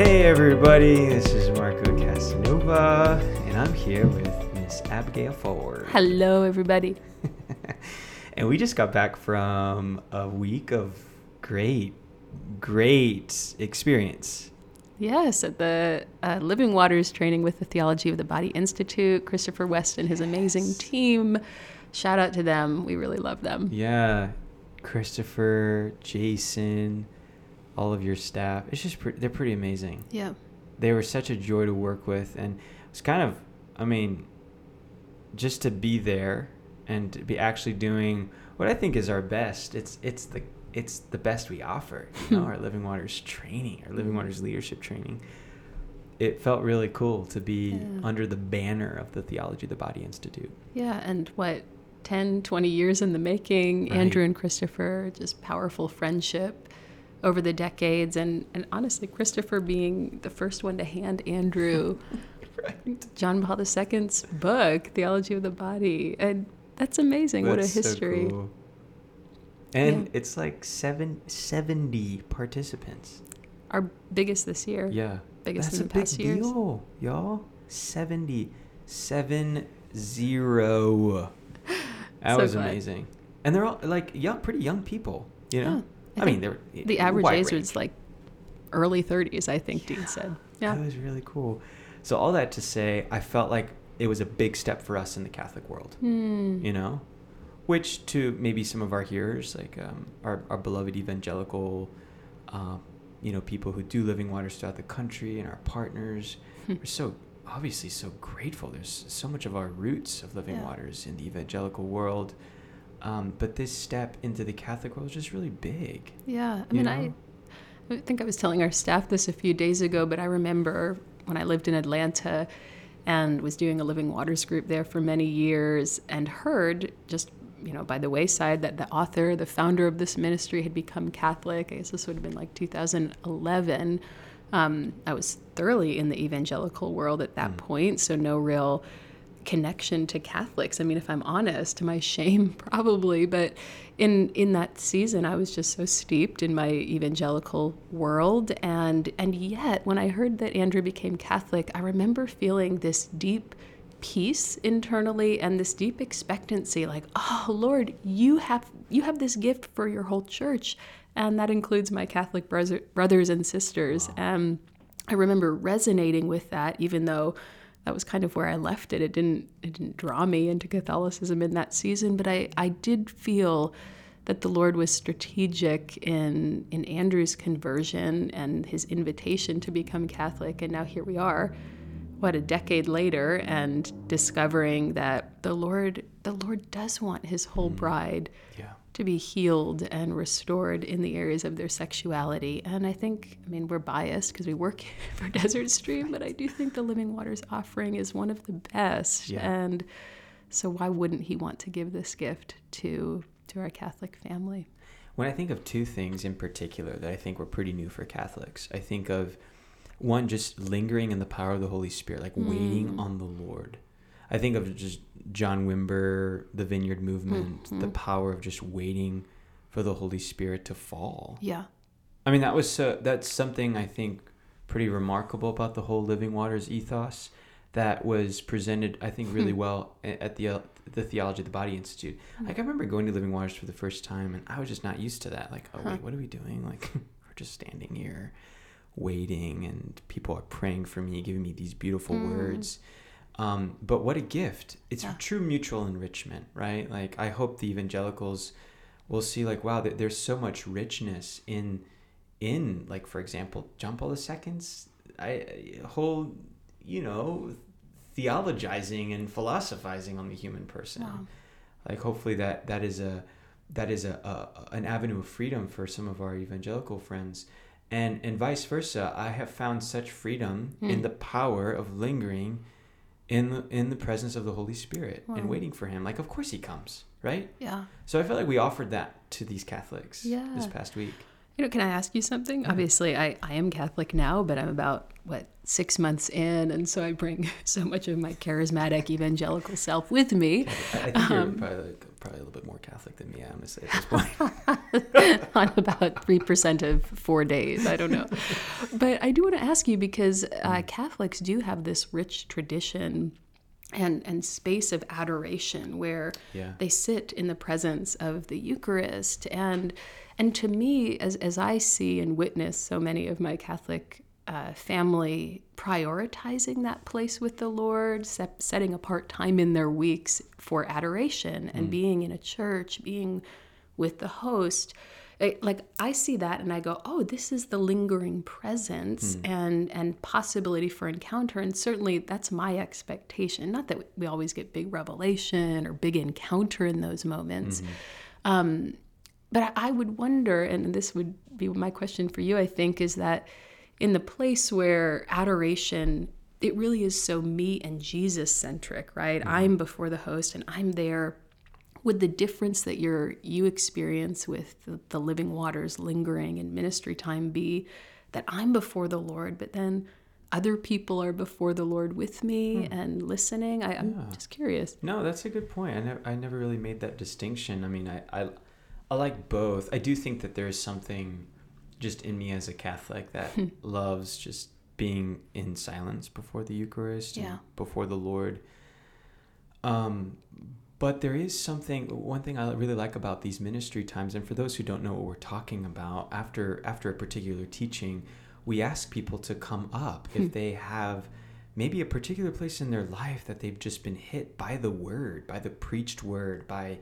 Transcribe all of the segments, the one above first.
Hey everybody, this is Marco Casanova, and I'm here with Miss Abigail Ford. Hello, everybody. and we just got back from a week of great, great experience. Yes, at the uh, Living Waters training with the Theology of the Body Institute, Christopher West and his amazing team. Shout out to them. We really love them. Yeah, Christopher, Jason, all of your staff. It's just pre- they're pretty amazing. Yeah. They were such a joy to work with, and it's kind of, I mean, just to be there and to be actually doing what I think is our best. It's it's the it's the best we offer. You know, our Living Waters training, our Living mm-hmm. Waters leadership training. It felt really cool to be Yeah. under the banner of the Theology of the Body Institute. Yeah, and what, 10, 20 years in the making, Right. Andrew and Christopher, just powerful friendship over the decades. And, and honestly, Christopher being the first one to hand Andrew right. John Paul II's book, Theology of the Body. And that's amazing. what a That's so history. cool. And Yeah. it's like seven, 70 participants. Our biggest this year. Yeah. Biggest That's in the past big years. deal, y'all. 70. Seven zero. That So was glad. amazing. And they're all like young, pretty young people, you know? Yeah, I, I mean, The average age range. was like early 30s, I think Dean said. Yeah. That was really cool. So all that to say, I felt like it was a big step for us in the Catholic world. Hmm. you know which to maybe some of our hearers like um, our, our beloved evangelical um, you know people who do living waters throughout the country and our partners Hmm. we're so obviously so grateful there's so much of our roots of living Yeah. waters in the evangelical world um, but this step into the catholic world is just really big Yeah. I mean, know? I, I think I was telling our staff this a few days ago, but I remember when I lived in Atlanta and was doing a Living Waters group there for many years and heard just you know by the wayside that the author the founder of this ministry had become catholic i guess this would have been like 2011 um, i was thoroughly in the evangelical world at that point so no real connection to Catholics. I mean, if I'm honest, to my shame probably, but in in that season I was just so steeped in my evangelical world and and yet when I heard that Andrew became Catholic, I remember feeling this deep peace internally and this deep expectancy like, "Oh, Lord, you have you have this gift for your whole church." And that includes my Catholic brother, brothers and sisters. And I remember resonating with that even though that was kind of where I left it. It didn't it didn't draw me into Catholicism in that season, but I, I did feel that the Lord was strategic in in Andrew's conversion and his invitation to become Catholic, and now here we are, what a decade later, and discovering that the Lord the Lord does want His whole mm. bride yeah to be healed and restored in the areas of their sexuality. And I think, I mean, we're biased because we work for Desert Stream, but I do think the Living Waters offering is one of the best. Yeah. And so why wouldn't he want to give this gift to to our Catholic family? When I think of two things in particular that I think were pretty new for Catholics, I think of one just lingering in the power of the Holy Spirit, like mm. waiting on the Lord. I think of just John Wimber, the Vineyard Movement, the mm-hmm. power of just waiting for the Holy Spirit to fall. Yeah. I mean, that was so, that's something I think pretty remarkable about the whole Living Waters ethos that was presented, I think, really hmm. well at the uh, the Theology of the Body Institute. Hmm. Like, I remember going to Living Waters for the first time, and I was just not used to that. Like, oh wait, what are we doing? Like, we're just standing here, waiting, and people are praying for me, giving me these beautiful hmm. words. Um, but what a gift! It's Yeah. true mutual enrichment, right? Like, I hope the evangelicals will see, like, wow, there's so much richness in in like for example john paul ii's I, whole you know theologizing and philosophizing on the human person Wow. like hopefully that that is a that is a, a an avenue of freedom for some of our evangelical friends and and vice versa i have found such freedom in the power of lingering in the, in the presence of the holy spirit and waiting for him like of course he comes right Yeah. so i feel like we offered that to these catholics this past week You know, can I ask you something? Obviously, I, I am Catholic now, but I'm about, what, six months in. And so I bring so much of my charismatic evangelical self with me. I think you're Um, probably like probably a little bit more Catholic than me, I'm gonna say at this point. on about 3% of four days. I don't know. but I do want to ask you because uh, Catholics do have this rich tradition and, and space of adoration where Yeah. they sit in the presence of the Eucharist. And, and to me, as, as I see and witness so many of my Catholic uh, family prioritizing that place with the Lord, set, setting apart time in their weeks for adoration and being in a church, being with the host. It- like I see that and I go, oh, this is the lingering presence and and possibility for encounter. And certainly that's my expectation. Not that we always get big revelation or big encounter in those moments. Um, but I would wonder, and this would be my question for you, I think, is that in the place where adoration, it really is so me and Jesus centric, right? Mm-hmm. I'm before the host and I'm there. Would the difference that you're, you experience with the, the living waters lingering and ministry time be that I'm before the Lord, but then other people are before the Lord with me hmm. and listening? I, I'm just curious. No, that's a good point. I never, I never really made that distinction. I mean, I, I, I like both. I do think that there is something just in me as a Catholic that loves just being in silence before the Eucharist and Yeah. before the Lord. Um, but there is something. One thing I really like about these ministry times, and for those who don't know what we're talking about, after after a particular teaching, we ask people to come up if they have maybe a particular place in their life that they've just been hit by the word, by the preached word, by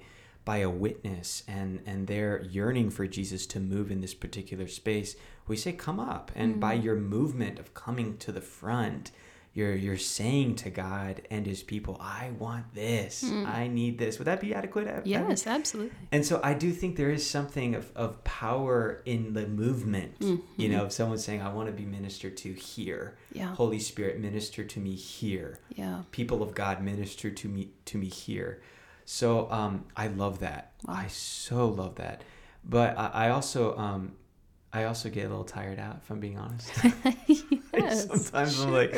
by a witness and and they're yearning for Jesus to move in this particular space. We say come up and by mm-hmm. your movement of coming to the front, you're you're saying to God and his people, I want this. Mm. I need this. Would that be adequate? Yes, absolutely. And so I do think there is something of, of power in the movement. Mm-hmm. You know, if someone's saying, I want to be ministered to here. Yeah. Holy Spirit, minister to me here. Yeah. People of God, minister to me to me here. So um, I love that. I so love that. But I, I also um, I also get a little tired out, if I'm being honest. Yes, Sometimes I'm like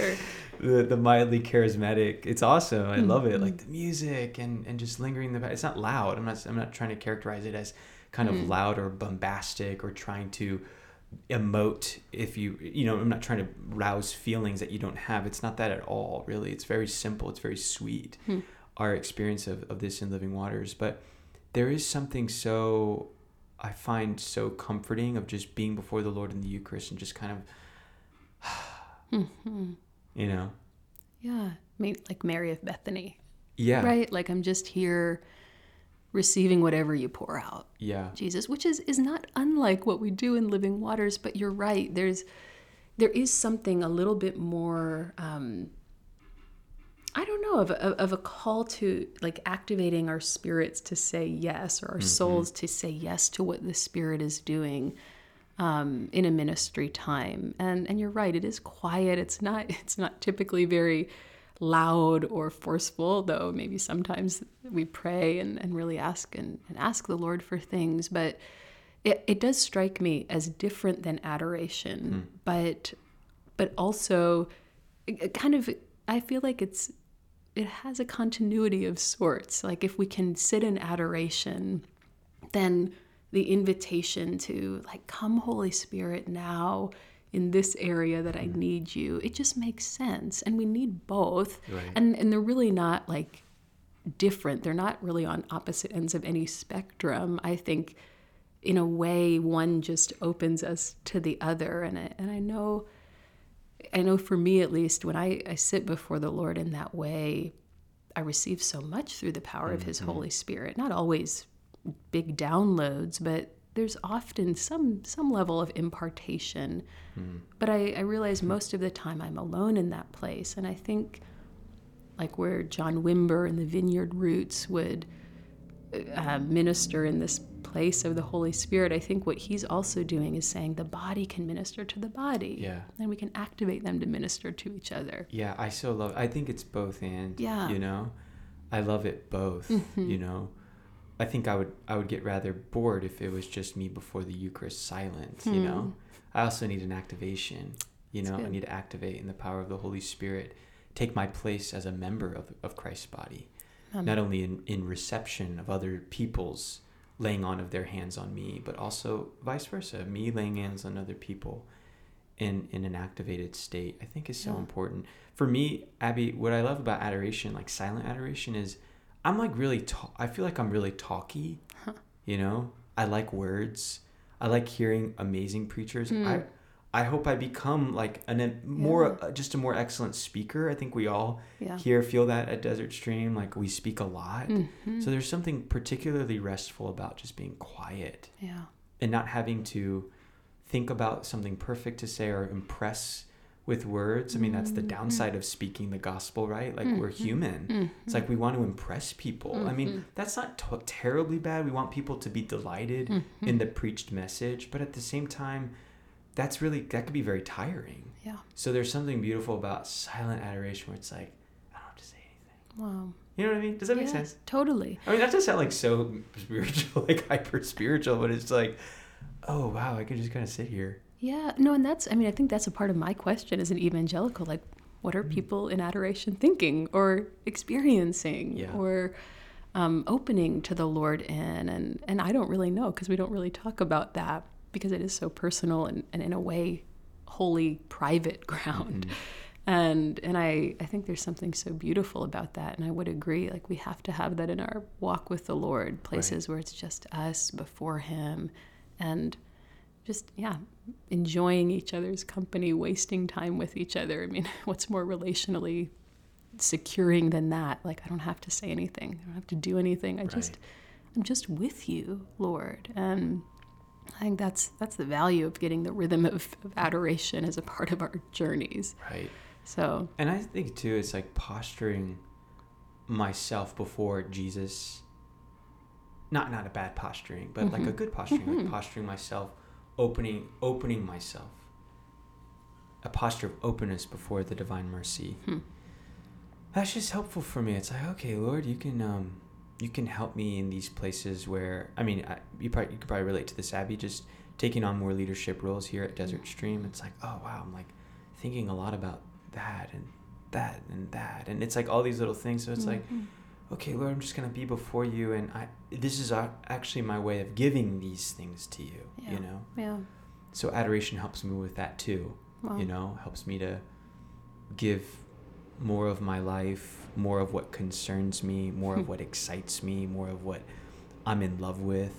the, the mildly charismatic. It's awesome. I love it. Mm-hmm. Like the music and, and just lingering in the back. It's not loud. I'm not I'm not trying to characterize it as kind Mm. of loud or bombastic or trying to emote if you you know i'm not trying to rouse feelings that you don't have it's not that at all really it's very simple it's very sweet Hmm. Our experience of, of this in living waters but there is something so i find so comforting of just being before the lord in the eucharist and just kind of Mhm. you know Yeah, like Mary of Bethany, yeah right? Like I'm just here receiving whatever you pour out, yeah Jesus, which is is not unlike what we do in Living Waters. But you're right. There's there is something a little bit more. Um, I don't know of a, of a call to like activating our spirits to say yes, or our souls to say yes to what the Spirit is doing um, in a ministry time. And and you're right, it is quiet. It's not it's not typically very loud or forceful, though maybe sometimes we pray and, and really ask and, and ask the Lord for things. But it, it does strike me as different than adoration, but but also kind of I feel like it's it has a continuity of sorts. Like if we can sit in adoration, then the invitation to like come holy spirit now in this area that i mm-hmm. need you it just makes sense. And we need both. Right. and and they're really not like different. They're not really on opposite ends of any spectrum. I think in a way one just opens us to the other. And I, and i know i know for me at least when i i sit before the lord in that way i receive so much through the power of his mm-hmm. holy spirit. Not always big downloads, but there's often some some level of impartation. Mm. But I, I realize most of the time I'm alone in that place, and I think like where John Wimber and the Vineyard Roots would uh, uh minister in this place of the Holy Spirit. I think what he's also doing is saying the body can minister to the body, Yeah. and we can activate them to minister to each other. Yeah, I so love. I think it's both and. Yeah. You know, I love it both. You know, I think I would I would get rather bored if it was just me before the Eucharist silent. You know, I also need an activation. You know, I need to activate in the power of the Holy Spirit, take my place as a member of of Christ's body. Um, not only in, in reception of other people's laying on of their hands on me, but also vice versa, me laying hands on other people in in an activated state. I think is so Yeah. important for me, Abby. What I love about adoration, like silent adoration, is I'm like really. Ta- I feel like I'm really talky. Huh. You know, I like words. I like hearing amazing preachers. Mm. I I hope I become like an a more uh, just a more excellent speaker. I think we all yeah. here feel that at Desert Stream. Like we speak a lot. Mhm. So there's something particularly restful about just being quiet yeah. and not having to think about something perfect to say or impress with words. I mean, that's the Mhm. downside of speaking the gospel, right? Like we're Mhm. human. Mhm. It's like we want to impress people. I mean, Mhm. that's not t- terribly bad. We want people to be delighted in the preached message, but at the same time, that's really that could be very tiring. Yeah. So there's something beautiful about silent adoration where it's like I don't have to say anything. Wow. You know what I mean? Does that make sense? Totally. I mean, that does sound like so spiritual, like hyper spiritual, but it's like, oh wow, I can just kind of sit here. Yeah, no, and that's, I mean, I think that's a part of my question as an evangelical. Like, what are people in adoration thinking or experiencing Yeah. or um, opening to the Lord in? And, and I don't really know because we don't really talk about that because it is so personal and, and in a way, wholly private ground. Mhm. And and I, I think there's something so beautiful about that. And I would agree, like we have to have that in our walk with the Lord, places where it's just us before Him and just, yeah, enjoying each other's company, wasting time with each other. I mean, what's more relationally securing than that? Like, I don't have to say anything, I don't have to do anything. I just, I'm just with you, Lord. And I think that's that's the value of getting the rhythm of, of adoration as a part of our journeys. Right. So, And I think too, it's like posturing myself before Jesus. Not not a bad posturing, but like a Mhm. good posturing, like Mhm. posturing myself, opening opening myself. A posture of openness before the divine mercy. Hmm. That's just helpful for me. It's like, okay, Lord, you can um you can help me in these places where I mean, I, you probably you could probably relate to this, Abby. Just taking on more leadership roles here at Desert Stream. It's like, oh wow, I'm like thinking a lot about that and that and that, and it's like all these little things. So it's like, Mhm. okay, Lord, I'm just gonna be before you, and I this is actually my way of giving these things to you. Yeah. You know, yeah, so adoration helps me with that too well, you know helps me to give more of my life more of what concerns me more of hmm. what excites me more of what i'm in love with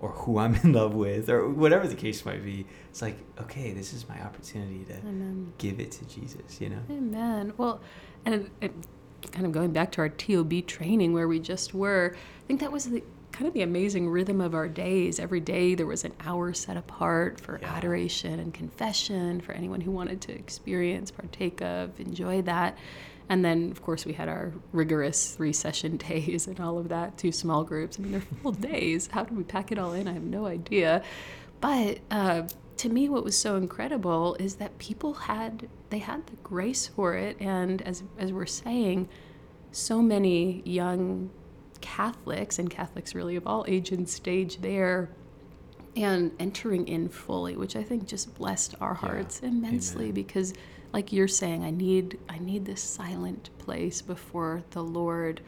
or who i'm in love with or whatever the case might be it's like okay this is my opportunity to Amen. give it to jesus you know Amen. Well, and it, it, kind of going back to our TOB training where we just were, I think that was the kind of the amazing rhythm of our days. Every day there was an hour set apart for Yeah. adoration and confession for anyone who wanted to experience, partake of, enjoy that. And then, of course, we had our rigorous three session days and all of that, two small groups. I mean, they're full days. How did we pack it all in? I have no idea. But uh, to me, what was so incredible is that people had they had the grace for it, and as as we're saying, so many young Catholics and Catholics really of all age and stage there, and entering in fully, which I think just blessed our Yeah. hearts immensely Amen. because, like you're saying, I need I need this silent place before the Lord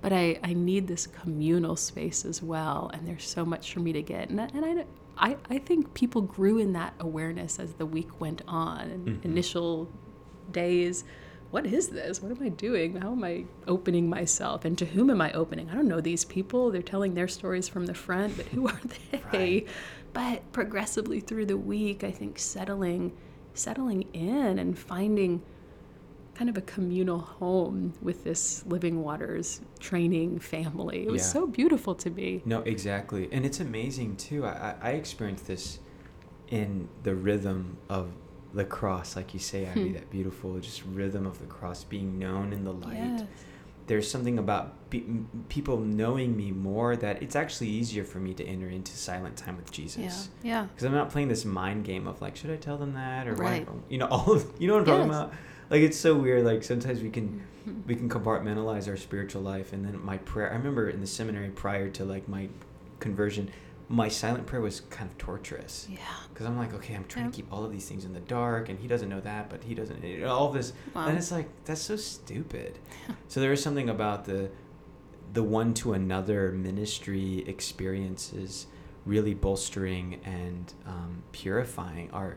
but I, I need this communal space as well and there's so much for me to get. And, I- and I, I, I think people grew in that awareness as the week went on Mhm. initial days what is this? What am i doing? How am i opening myself? And to whom am i opening? I don't know these people. They're telling their stories from the front but who are they? Right. but progressively through the week i think settling settling in and finding kind of a communal home with this Living Waters training family. It was Yeah. so beautiful to me. no exactly and it's amazing too i i experienced this in the rhythm of the cross like you say abby Hmm. that beautiful just rhythm of the cross being known in the light Yes. There's something about be- people knowing me more that it's actually easier for me to enter into silent time with Jesus. Yeah. Because I'm not playing this mind game of like, should I tell them that or Right. why? You know, all of, you know what I'm talking about. Like it's so weird. Like sometimes we can we can compartmentalize our spiritual life, and then my prayer. I remember in the seminary prior to like my conversion, my silent prayer was kind of torturous Yeah. because I'm like, okay, I'm trying Yeah. to keep all of these things in the dark, and he doesn't know that, but he doesn't. you know, All this Wow. and it's like that's so stupid. so there is something about the the one to another ministry experiences really bolstering and um, purifying our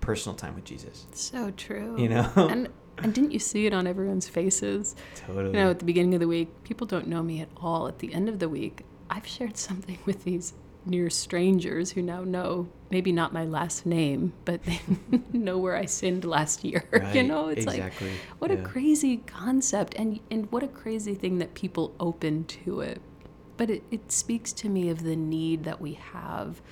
personal time with Jesus. So true. You know? and and didn't you see it on everyone's faces? Totally. You know, at the beginning of the week, people don't know me at all. At the end of the week, I've shared something with these near strangers who now know maybe not my last name, but they know where I sinned last year. Right, you know, it's exactly, like what yeah. a crazy concept and and what a crazy thing that people open to it. But it, it speaks to me of the need that we have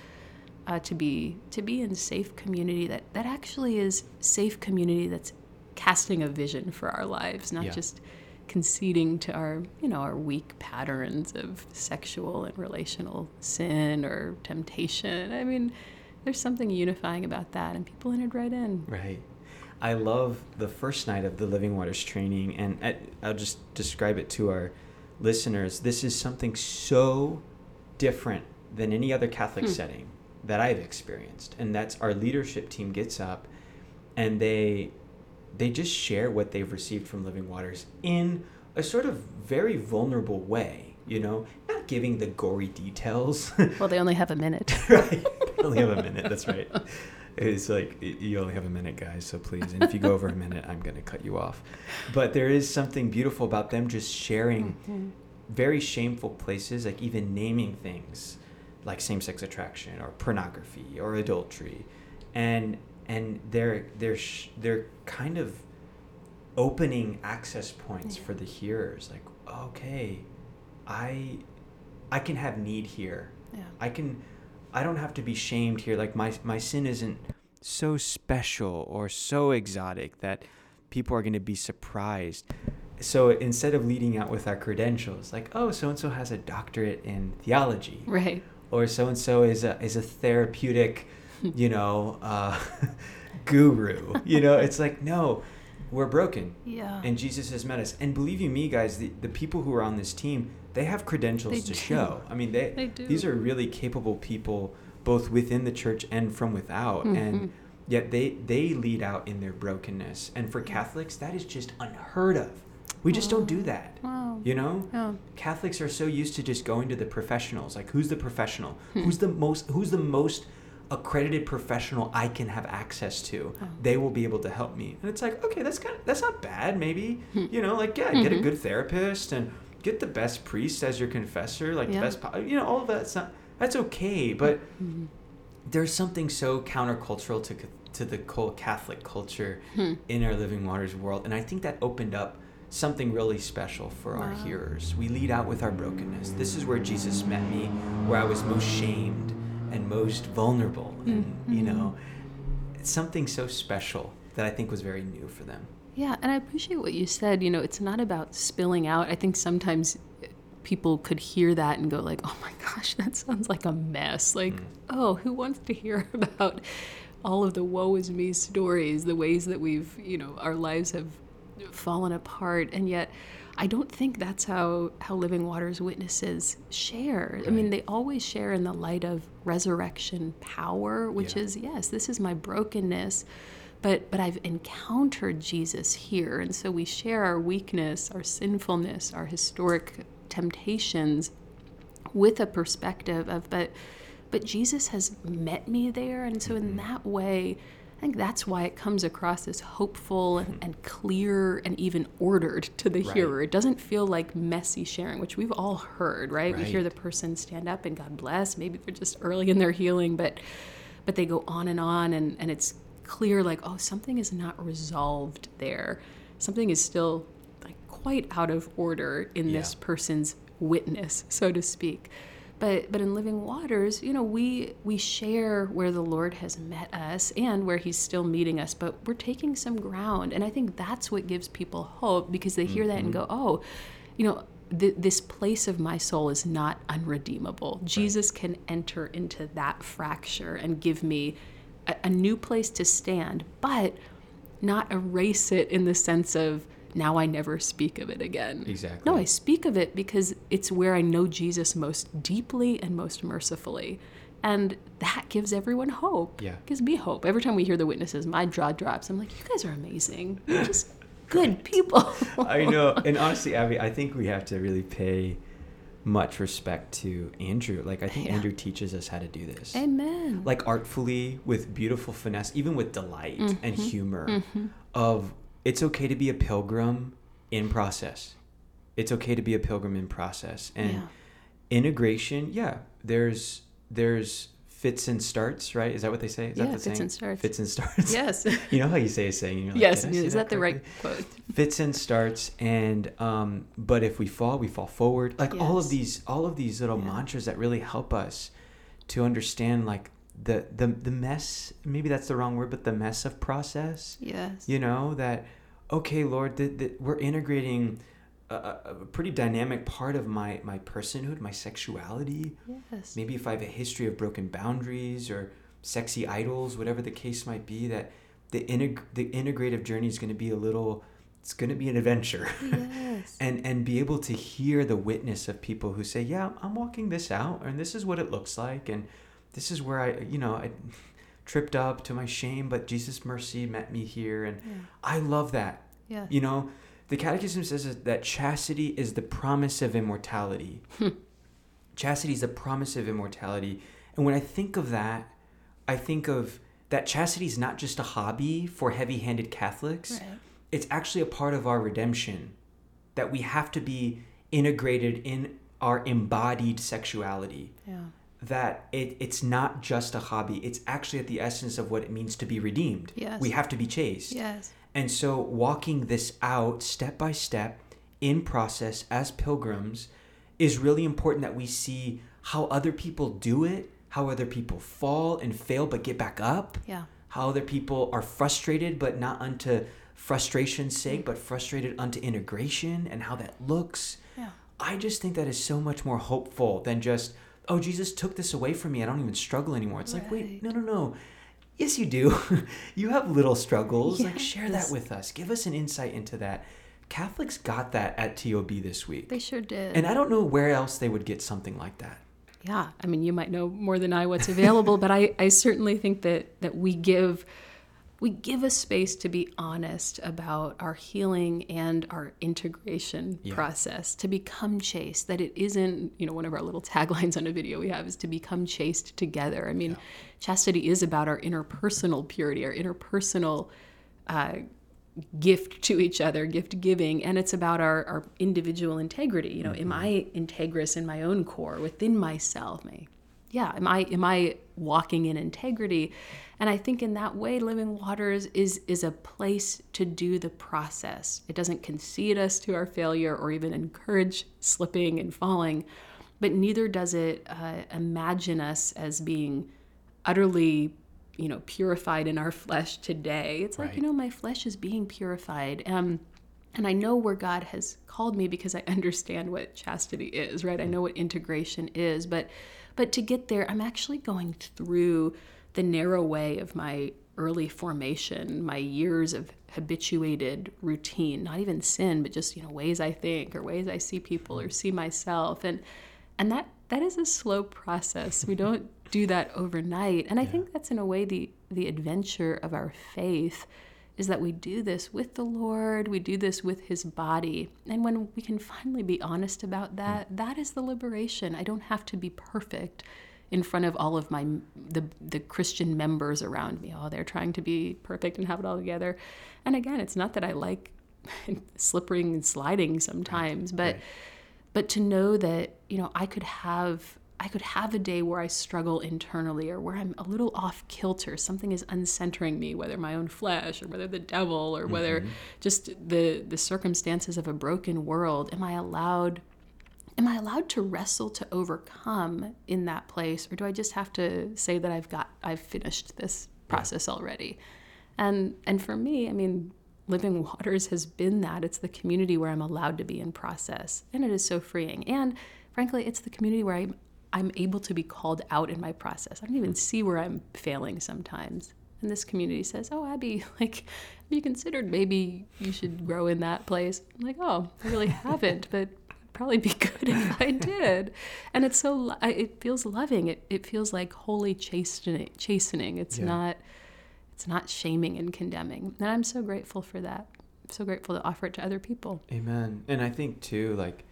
uh, to be to be in safe community that that actually is safe community that's casting a vision for our lives, not Yeah. just conceding to our you know our weak patterns of sexual and relational sin or temptation. I mean, there's something unifying about that, and people entered right in. Right. I love the first night of the Living Waters training, and I, I'll just describe it to our listeners. This is something so different than any other Catholic Hmm. setting that I've experienced, and that's our leadership team gets up and they they just share what they've received from Living Waters in a sort of very vulnerable way. You know, not giving the gory details. Well, they only have a minute. right. I only have a minute. That's right. It's like you only have a minute, guys. So please, and if you go over a minute, I'm gonna cut you off. But there is something beautiful about them just sharing Mhm. very shameful places, like even naming things like same-sex attraction or pornography or adultery, and and they're they're sh- they're kind of opening access points Yeah. for the hearers. Like, okay, I I can have need here. Yeah. I can I don't have to be shamed here like my my sin isn't so special or so exotic that people are going to be surprised. So instead of leading out with our credentials like oh so and so has a doctorate in theology Right. or so and so is a is a therapeutic, you know, uh, guru. You know, it's like no, we're broken Yeah. and Jesus has met us. And believe you me, guys, the, the people who are on this team, they have credentials They to do. show. I mean, they, They do. these are really capable people, both within the church and from without. Mhm. And yet they they lead out in their brokenness. And for Catholics, that is just unheard of. We just don't do that. Wow. You know, Yeah. Catholics are so used to just going to the professionals. Like, who's the professional? Hmm. Who's the most? Who's the most accredited professional I can have access to? Oh. They will be able to help me. And it's like, okay, that's kind of that's not bad. Maybe Hmm. you know, like yeah, get a Mhm. good therapist and get the best priest as your confessor. Like Yeah. the best, you know, all of that's not that's okay. But Mhm. there's something so countercultural to to the whole Catholic culture Hmm. in our Living Waters world, and I think that opened up something really special for our hearers. We lead out with our brokenness. This is where Jesus met me, where I was most shamed and most vulnerable, and you Mhm. know, it's something so special that I think was very new for them. Yeah, and I appreciate what you said. You know, it's not about spilling out. I think sometimes people could hear that and go like, "Oh my gosh, that sounds like a mess." Like, Mm. "Oh, who wants to hear about all of the woe is me stories, the ways that we've, you know, our lives have fallen apart." And yet, I don't think that's how how Living Waters witnesses share. I mean, they always share in the light of resurrection power, which Yeah. is yes, this is my brokenness but but I've encountered Jesus here and so we share our weakness, our sinfulness, our historic temptations with a perspective of but but Jesus has met me there and so in mm-hmm. that way I think that's why it comes across as hopeful and, hmm. and clear and even ordered to the Right. hearer. It doesn't feel like messy sharing, which we've all heard, right? We hear the person stand up and God bless. Maybe they're just early in their healing, but but they go on and on and, and it's clear like oh something is not resolved there something is still like quite out of order in this person's witness so to speak but but in living waters you know we we share where the lord has met us and where he's still meeting us but we're taking some ground. And i think that's what gives people hope because they hear that and mm-hmm. go oh you know th- this place of my soul is not unredeemable. Jesus can enter into that fracture and give me a, a new place to stand but not erase it in the sense of now I never speak of it again. Exactly. No, I speak of it because it's where I know Jesus most deeply and most mercifully. And that gives everyone hope. Yeah. Gives me hope. Every time we hear the witnesses, my jaw drops. I'm like, you guys are amazing. You're just good people. I know. And honestly, Abby, I think we have to really pay much respect to Andrew. Like I think Yeah. Andrew teaches us how to do this. Amen. like artfully with beautiful finesse, even with delight and Mm-hmm. humor of it's okay to be a pilgrim in process. It's okay to be a pilgrim in process. And Yeah. integration, yeah, there's there's fits and starts, right? Is that what they say? Is Yeah, that the fits saying? and starts. Fits and starts. yes. You know how you say a saying? You're like, yes. Is that the right quote? fits and starts and um but if we fall we fall forward like all of these all of these little Yeah. mantras that really help us to understand like the the the mess maybe that's the wrong word but the mess of process Yes. you know that okay lord that that we're integrating a, a, pretty dynamic part of my my personhood my sexuality Yes. maybe if I have a history of broken boundaries or sexy idols, whatever the case might be, that the integ- the integrative journey is going to be a little, it's going to be an adventure, Yes. and and be able to hear the witness of people who say, yeah, I'm walking this out, and this is what it looks like, and this is where I, you know, I tripped up to my shame, but Jesus' mercy met me here, and Yeah. I love that. Yeah. You know, the Catechism says that chastity is the promise of immortality. chastity is the promise of immortality. And when I think of that, I think of that chastity is not just a hobby for heavy handed Catholics, Right. it's actually a part of our redemption. That we have to be integrated in our embodied sexuality. Yeah. That it, it's not just a hobby, it's actually at the essence of what it means to be redeemed. Yes. We have to be chaste. Yes. And so, walking this out step by step in process as pilgrims is really important that we see how other people do it, how other people fall and fail but get back up, Yeah. how other people are frustrated but not unto frustration's sake, but frustrated unto integration and how that looks. Yeah. I just think that is so much more hopeful than just, oh, Jesus took this away from me. I don't even struggle anymore. It's like, wait, no, no, no. Yes, you do. you have little struggles. Like, share that with us. Give us an insight into that. Catholics got that at TOB this week. They sure did. And I don't know where else they would get something like that. yeah i mean you might know more than i what's available but i i certainly think that that we give we give a space to be honest about our healing and our integration Yeah. process to become chaste that it isn't you know one of our little taglines on a video we have is to become chaste together i mean chastity is about our interpersonal purity our interpersonal uh, gift to each other, gift giving, and it's about our, our individual integrity. You know, am I integrous in my own core, within myself? My, yeah, am I am I walking in integrity? And I think in that way, Living Waters is is a place to do the process. It doesn't concede us to our failure or even encourage slipping and falling, but neither does it uh, imagine us as being utterly you know purified in our flesh today it's like you know my flesh is being purified um and i know where god has called me because i understand what chastity is right i know what integration is but but to get there i'm actually going through the narrow way of my early formation my years of habituated routine not even sin but just you know ways i think or ways i see people or see myself. And and that that is a slow process. We don't do that overnight. And i think that's in a way the the adventure of our faith is that we do this with the lord we do this with his body. And when we can finally be honest about hmm. that that is the liberation. I don't have to be perfect in front of all of my the the christian members around me. Oh they're trying to be perfect and have it all together. And again it's not that i like slipping and sliding sometimes but right. but to know that you know i could have i could have a day where i struggle internally or where i'm a little off kilter. Something is uncentering me whether my own flesh or whether the devil or whether mm-hmm. just the the circumstances of a broken world. Am i allowed am i allowed to wrestle to overcome in that place? Or do i just have to say that i've got i've finished this process already? And and for me i mean living waters has been that. It's the community where i'm allowed to be in process. And it is so freeing. And frankly it's the community where i'm i'm able to be called out in my process. I don't even see where i'm failing sometimes. And this community says oh abby like have you considered maybe you should grow in that place? I'm like oh i really haven't but it'd probably be good if i did. And it's so it feels loving. It, it feels like holy chastening chastening. It's Yeah. not it's not shaming and condemning. And i'm so grateful for that. So grateful to offer it to other people. Amen. And I think too, like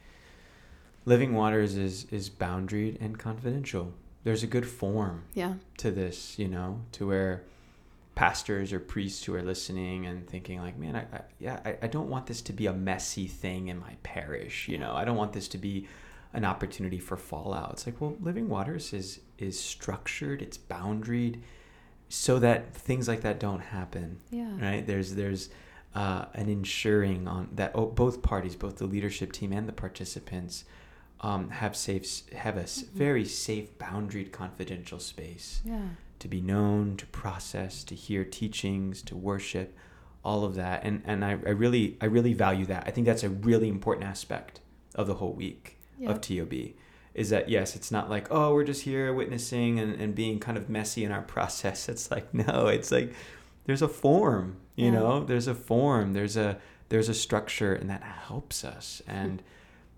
Living Waters is is boundaried and confidential. There's a good form Yeah. to this, you know, to where pastors or priests who are listening and thinking like, man, I, I yeah, I, I don't want this to be a messy thing in my parish, you know. I don't want this to be an opportunity for fallout. It's like, well, Living Waters is is structured, it's boundaried so that things like that don't happen Yeah. right there's there's uh, an ensuring on that oh, both parties both the leadership team and the participants um, have safe have a Mhm. very safe boundaried confidential space Yeah. to be known to process to hear teachings to worship all of that and and I, I really I really value that I think that's a really important aspect of the whole week Yeah. of TOB is that yes, it's not like, oh, we're just here witnessing and, and being kind of messy in our process. It's like, no, it's like there's a form, you Yeah. know, there's a form, there's a there's a structure and that helps us. And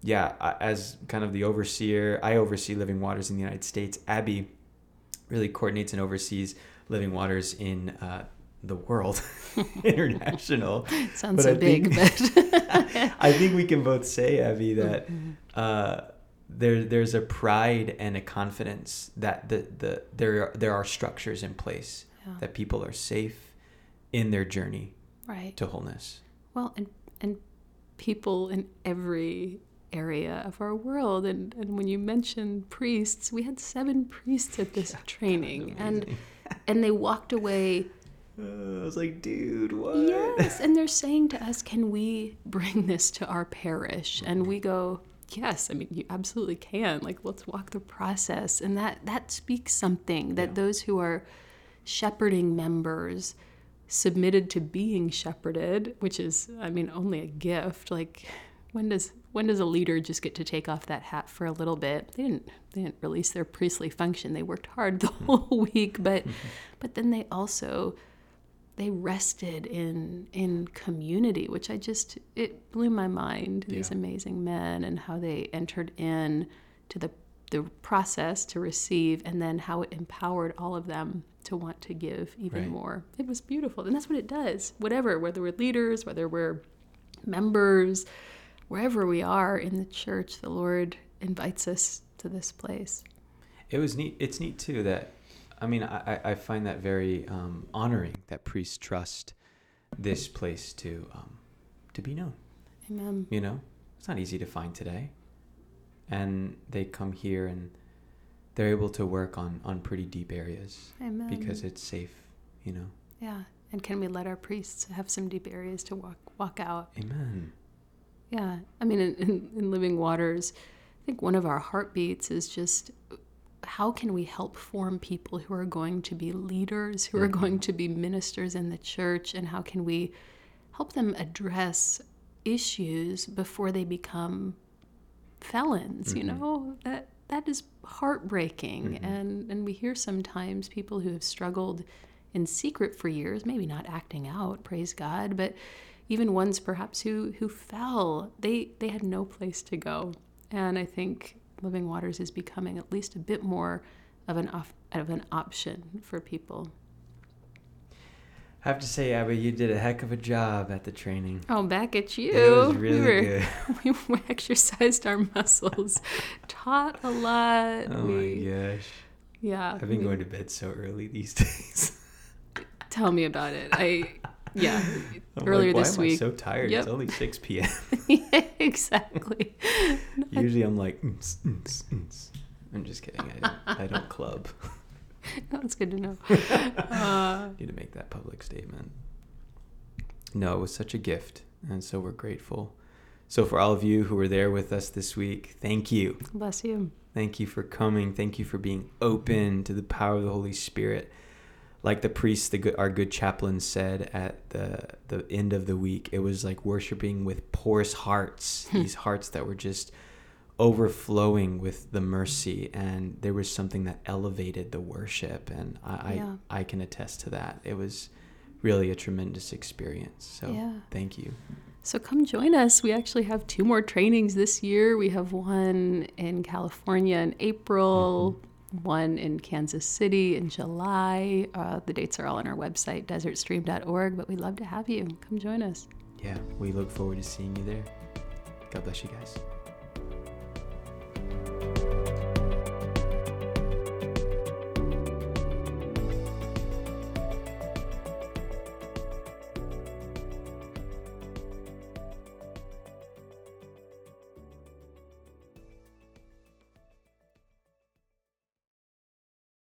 yeah, as kind of the overseer, I oversee Living Waters in the United States. Abby really coordinates and oversees Living Waters in uh, the world, international. Sounds But so I big, think- but I think we can both say, Abby, that Mhm. uh, there there's a pride and a confidence that the, the there are, there are structures in place Yeah. that people are safe in their journey right. to wholeness. Well, and and people in every area of our world, and and when you mentioned priests, we had seven priests at this training, and and they walked away. Uh, I was like, dude, what? Yes, and they're saying to us, "Can we bring this to our parish?" And we go, "Yes." I mean, you absolutely can. Like, let's walk the process, and that that speaks something that Yeah. those who are shepherding members submitted to being shepherded, which is, I mean, only a gift. Like, when does when does a leader just get to take off that hat for a little bit? They didn't they didn't release their priestly function. They worked hard the hmm. whole week, but but then they also they rested in in community, which I just it blew my mind. These amazing men and how they entered in to the the process to receive, and then how it empowered all of them to want to give even Right. more. It was beautiful, and that's what it does. Whatever, whether we're leaders, whether we're members, wherever we are in the church, the Lord invites us to this place. It was neat. It's neat too that, I mean, I, I- find that very um, honoring that priests trust this place to um, to be known. Amen. You know, it's not easy to find today, and they come here and they're able to work on on pretty deep areas Amen. because it's safe. You know, yeah, and can we let our priests have some deep areas to walk walk out? Amen. Yeah, I mean, in, in, in Living Waters, I think one of our heartbeats is just how can we help form people who are going to be leaders, who are going to be ministers in the church, and how can we help them address issues before they become felons? You Mhm. know that that is heartbreaking, Mhm. and and we hear sometimes people who have struggled in secret for years, maybe not acting out, praise God, but even ones perhaps who who fell they they had no place to go and i think living waters is becoming at least a bit more of an off, of an option for people I have to say, Abby, you did a heck of a job at the training. oh back at you It was really we were good. we exercised our muscles taught a lot Oh we, my gosh. yeah I've been we- going to bed so early these days. tell me about it i yeah I'm earlier like, Why this am week I so tired? Yep. It's only 6 p.m. exactly Usually I'm like, "Mm, mm, mm." I'm just kidding. I don't, I don't club. that's good to know uh, Need to make that public statement. No, it was such a gift. And so we're grateful. So, for all of you who were there with us this week, thank you. bless you Thank you for coming. Thank you for being open to the power of the Holy Spirit. Like the priest, the good, our good chaplain said at the the end of the week, it was like worshiping with porous hearts. Hmm. these hearts that were just overflowing with the mercy, and there was something that elevated the worship, and I Yeah. I, I can attest to that. It was really a tremendous experience. So Yeah. thank you. So come join us. We actually have two more trainings this year. We have one in California in April, mm-hmm. One in Kansas City in July. Uh, the dates are all on our website, desertstream.org. But we'd love to have you. Come join us. yeah, we look forward to seeing you there. God bless you guys.